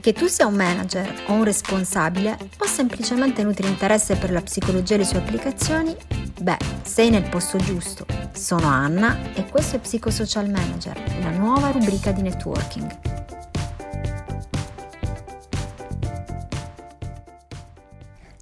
Che tu sia un manager o un responsabile o semplicemente nutri interesse per la psicologia e le sue applicazioni, beh, sei nel posto giusto. Sono Anna e questo è Psicosocial Manager, la nuova rubrica di networking.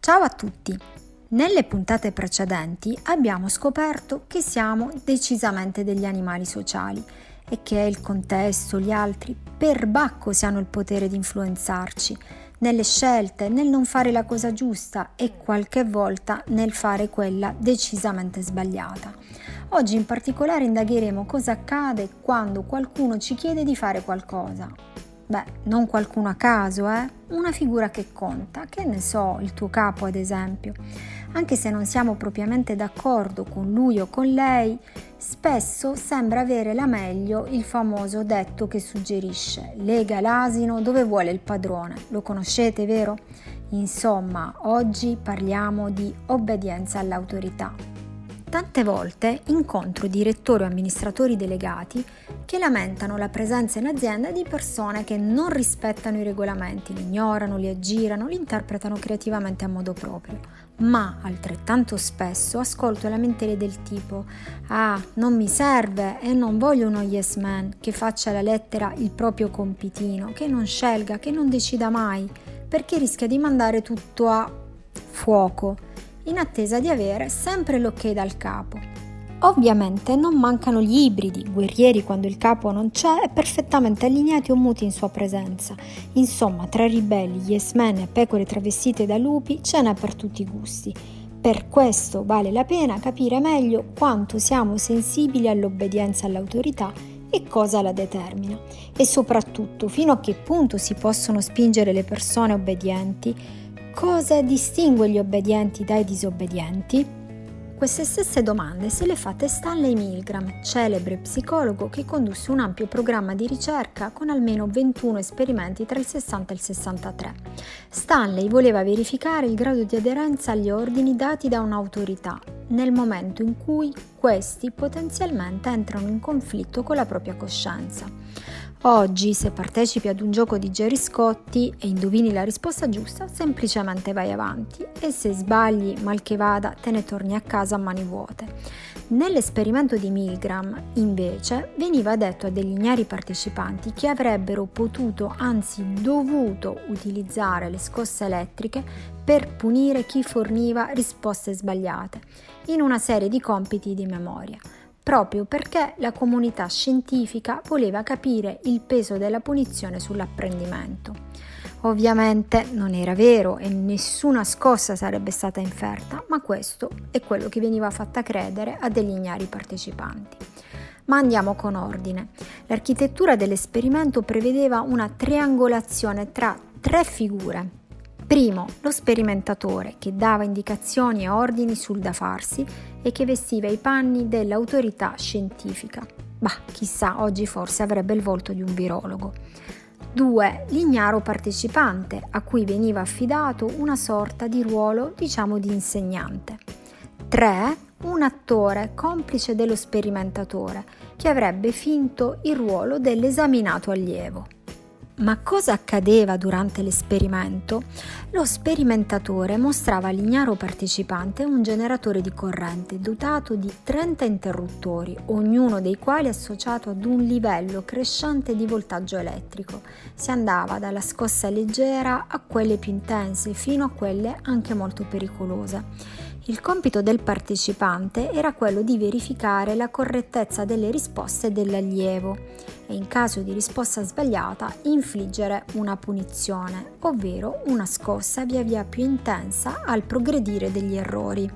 Ciao a tutti! Nelle puntate precedenti abbiamo scoperto che siamo decisamente degli animali sociali e che il contesto, gli altri, per bacco si hanno il potere di influenzarci nelle scelte, nel non fare la cosa giusta e qualche volta nel fare quella decisamente sbagliata. Oggi in particolare indagheremo cosa accade quando qualcuno ci chiede di fare qualcosa. Beh, non qualcuno a caso, eh? Una figura che conta, che ne so, il tuo capo ad esempio. Anche se non siamo propriamente d'accordo con lui o con lei, Spesso sembra avere la meglio il famoso detto che suggerisce lega l'asino dove vuole il padrone. Lo conoscete, vero? Insomma, oggi parliamo di obbedienza all'autorità. Tante volte incontro direttori o amministratori delegati che lamentano la presenza in azienda di persone che non rispettano i regolamenti, li ignorano, li aggirano, li interpretano creativamente a modo proprio. Ma altrettanto spesso ascolto lamentele del tipo Ah, non mi serve e non voglio uno yes man che faccia la lettera il proprio compitino, che non scelga, che non decida mai, perché rischia di mandare tutto a fuoco in attesa di avere sempre l'ok dal capo. Ovviamente non mancano gli ibridi, guerrieri quando il capo non c'è e perfettamente allineati o muti in sua presenza. Insomma, tra ribelli, yes men e pecore travestite da lupi ce n'è per tutti i gusti. Per questo vale la pena capire meglio quanto siamo sensibili all'obbedienza all'autorità e cosa la determina e soprattutto fino a che punto si possono spingere le persone obbedienti Cosa distingue gli obbedienti dai disobbedienti? Queste stesse domande se le fate Stanley Milgram, celebre psicologo che condusse un ampio programma di ricerca con almeno 21 esperimenti tra il 60 e il 63. Stanley voleva verificare il grado di aderenza agli ordini dati da un'autorità nel momento in cui questi potenzialmente entrano in conflitto con la propria coscienza. Oggi, se partecipi ad un gioco di Jerry Scotti e indovini la risposta giusta, semplicemente vai avanti e se sbagli, mal che vada, te ne torni a casa a mani vuote. Nell'esperimento di Milgram, invece, veniva detto a degli ignari partecipanti che avrebbero potuto, anzi dovuto, utilizzare le scosse elettriche per punire chi forniva risposte sbagliate, in una serie di compiti di memoria proprio perché la comunità scientifica voleva capire il peso della punizione sull'apprendimento. Ovviamente non era vero e nessuna scossa sarebbe stata inferta, ma questo è quello che veniva fatta credere a degli ignari partecipanti. Ma andiamo con ordine. L'architettura dell'esperimento prevedeva una triangolazione tra tre figure Primo, lo sperimentatore che dava indicazioni e ordini sul da farsi e che vestiva i panni dell'autorità scientifica. Bah, chissà, oggi forse avrebbe il volto di un virologo. 2. L'ignaro partecipante, a cui veniva affidato una sorta di ruolo, diciamo, di insegnante. 3. Un attore complice dello sperimentatore, che avrebbe finto il ruolo dell'esaminato allievo. Ma cosa accadeva durante l'esperimento? Lo sperimentatore mostrava all'ignaro partecipante un generatore di corrente dotato di 30 interruttori, ognuno dei quali associato ad un livello crescente di voltaggio elettrico. Si andava dalla scossa leggera a quelle più intense fino a quelle anche molto pericolose. Il compito del partecipante era quello di verificare la correttezza delle risposte dell'allievo e in caso di risposta sbagliata infliggere una punizione, ovvero una scossa via via più intensa al progredire degli errori.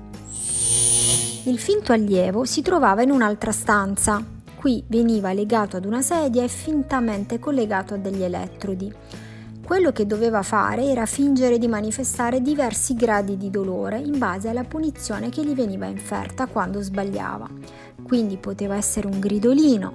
Il finto allievo si trovava in un'altra stanza. Qui veniva legato ad una sedia e fintamente collegato a degli elettrodi. Quello che doveva fare era fingere di manifestare diversi gradi di dolore in base alla punizione che gli veniva inferta quando sbagliava. Quindi poteva essere un gridolino,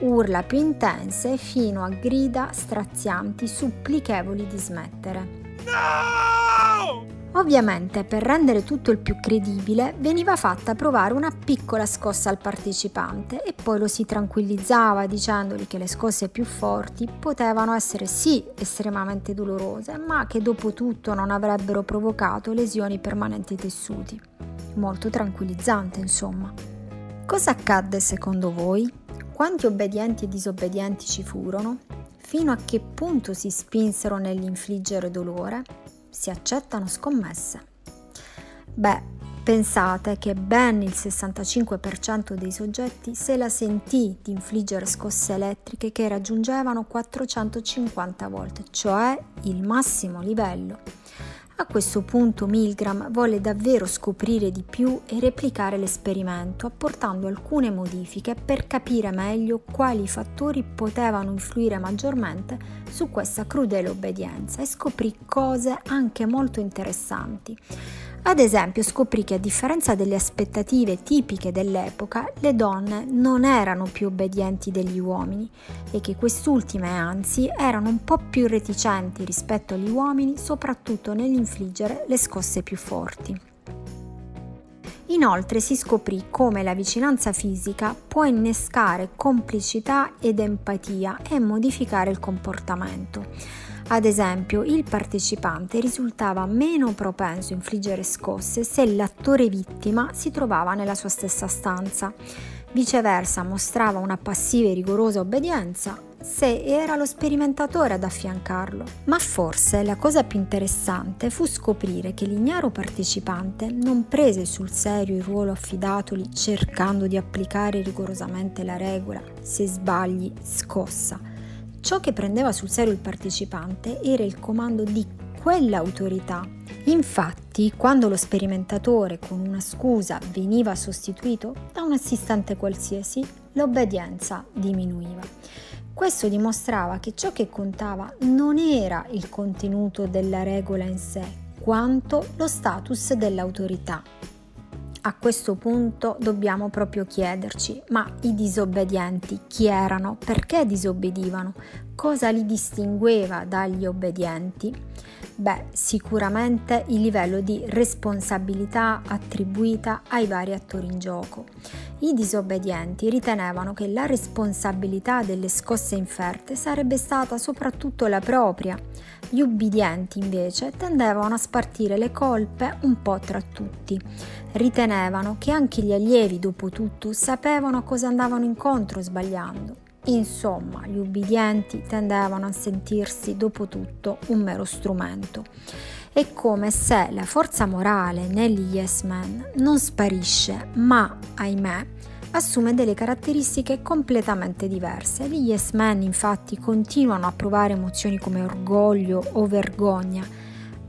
urla più intense fino a grida strazianti supplichevoli di smettere. No! Ovviamente per rendere tutto il più credibile veniva fatta provare una piccola scossa al partecipante e poi lo si tranquillizzava dicendogli che le scosse più forti potevano essere sì estremamente dolorose, ma che dopo tutto non avrebbero provocato lesioni permanenti ai tessuti. Molto tranquillizzante, insomma. Cosa accadde secondo voi? Quanti obbedienti e disobbedienti ci furono? Fino a che punto si spinsero nell'infliggere dolore? Si accettano scommesse. Beh, pensate che ben il 65% dei soggetti se la sentì di infliggere scosse elettriche che raggiungevano 450 volt, cioè il massimo livello. A questo punto Milgram volle davvero scoprire di più e replicare l'esperimento, apportando alcune modifiche per capire meglio quali fattori potevano influire maggiormente su questa crudele obbedienza e scoprì cose anche molto interessanti. Ad esempio scoprì che a differenza delle aspettative tipiche dell'epoca, le donne non erano più obbedienti degli uomini e che quest'ultime anzi erano un po' più reticenti rispetto agli uomini, soprattutto nell'infliggere le scosse più forti. Inoltre si scoprì come la vicinanza fisica può innescare complicità ed empatia e modificare il comportamento. Ad esempio, il partecipante risultava meno propenso a infliggere scosse se l'attore vittima si trovava nella sua stessa stanza. Viceversa, mostrava una passiva e rigorosa obbedienza se era lo sperimentatore ad affiancarlo. Ma forse la cosa più interessante fu scoprire che l'ignaro partecipante non prese sul serio il ruolo affidatogli cercando di applicare rigorosamente la regola, se sbagli scossa Ciò che prendeva sul serio il partecipante era il comando di quell'autorità. Infatti, quando lo sperimentatore con una scusa veniva sostituito da un assistente qualsiasi, l'obbedienza diminuiva. Questo dimostrava che ciò che contava non era il contenuto della regola in sé, quanto lo status dell'autorità a questo punto dobbiamo proprio chiederci, ma i disobbedienti chi erano? Perché disobbedivano? Cosa li distingueva dagli obbedienti? Beh, sicuramente il livello di responsabilità attribuita ai vari attori in gioco. I disobbedienti ritenevano che la responsabilità delle scosse inferte sarebbe stata soprattutto la propria. Gli ubbidienti invece tendevano a spartire le colpe un po' tra tutti. Ritenevano che anche gli allievi, dopo tutto, sapevano a cosa andavano incontro sbagliando. Insomma, gli ubbidienti tendevano a sentirsi, dopo tutto, un mero strumento. È come se la forza morale negli yes men non sparisce, ma, ahimè, assume delle caratteristiche completamente diverse. Gli yes men infatti continuano a provare emozioni come orgoglio o vergogna,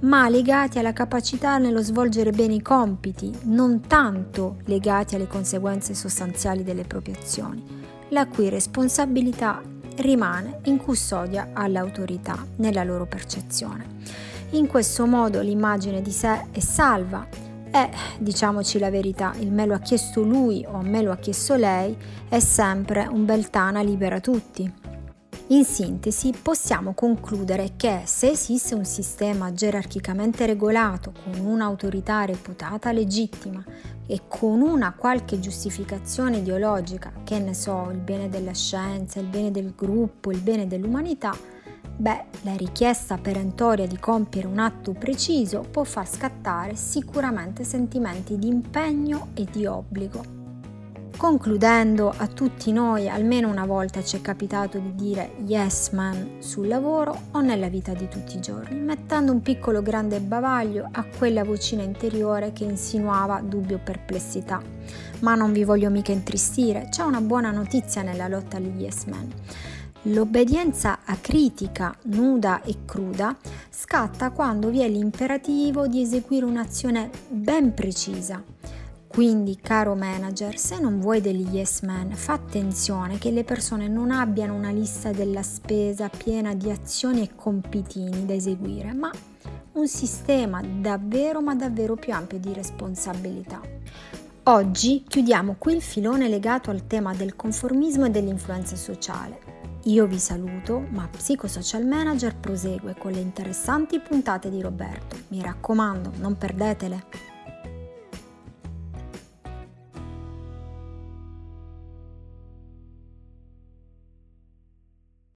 ma legati alla capacità nello svolgere bene i compiti, non tanto legati alle conseguenze sostanziali delle proprie azioni, la cui responsabilità rimane in custodia all'autorità nella loro percezione. In questo modo l'immagine di sé è salva e, diciamoci la verità, il me lo ha chiesto lui o me lo ha chiesto lei è sempre un bel tana libera tutti. In sintesi, possiamo concludere che se esiste un sistema gerarchicamente regolato, con un'autorità reputata legittima e con una qualche giustificazione ideologica, che ne so, il bene della scienza, il bene del gruppo, il bene dell'umanità, beh, la richiesta perentoria di compiere un atto preciso può far scattare sicuramente sentimenti di impegno e di obbligo. Concludendo, a tutti noi almeno una volta ci è capitato di dire yes man sul lavoro o nella vita di tutti i giorni, mettendo un piccolo grande bavaglio a quella vocina interiore che insinuava dubbio o perplessità. Ma non vi voglio mica intristire, c'è una buona notizia nella lotta agli yes man. L'obbedienza acritica, nuda e cruda scatta quando vi è l'imperativo di eseguire un'azione ben precisa quindi, caro manager, se non vuoi degli yes man, fa attenzione che le persone non abbiano una lista della spesa piena di azioni e compitini da eseguire, ma un sistema davvero ma davvero più ampio di responsabilità. Oggi chiudiamo qui il filone legato al tema del conformismo e dell'influenza sociale. Io vi saluto, ma Psicosocial Manager prosegue con le interessanti puntate di Roberto. Mi raccomando, non perdetele!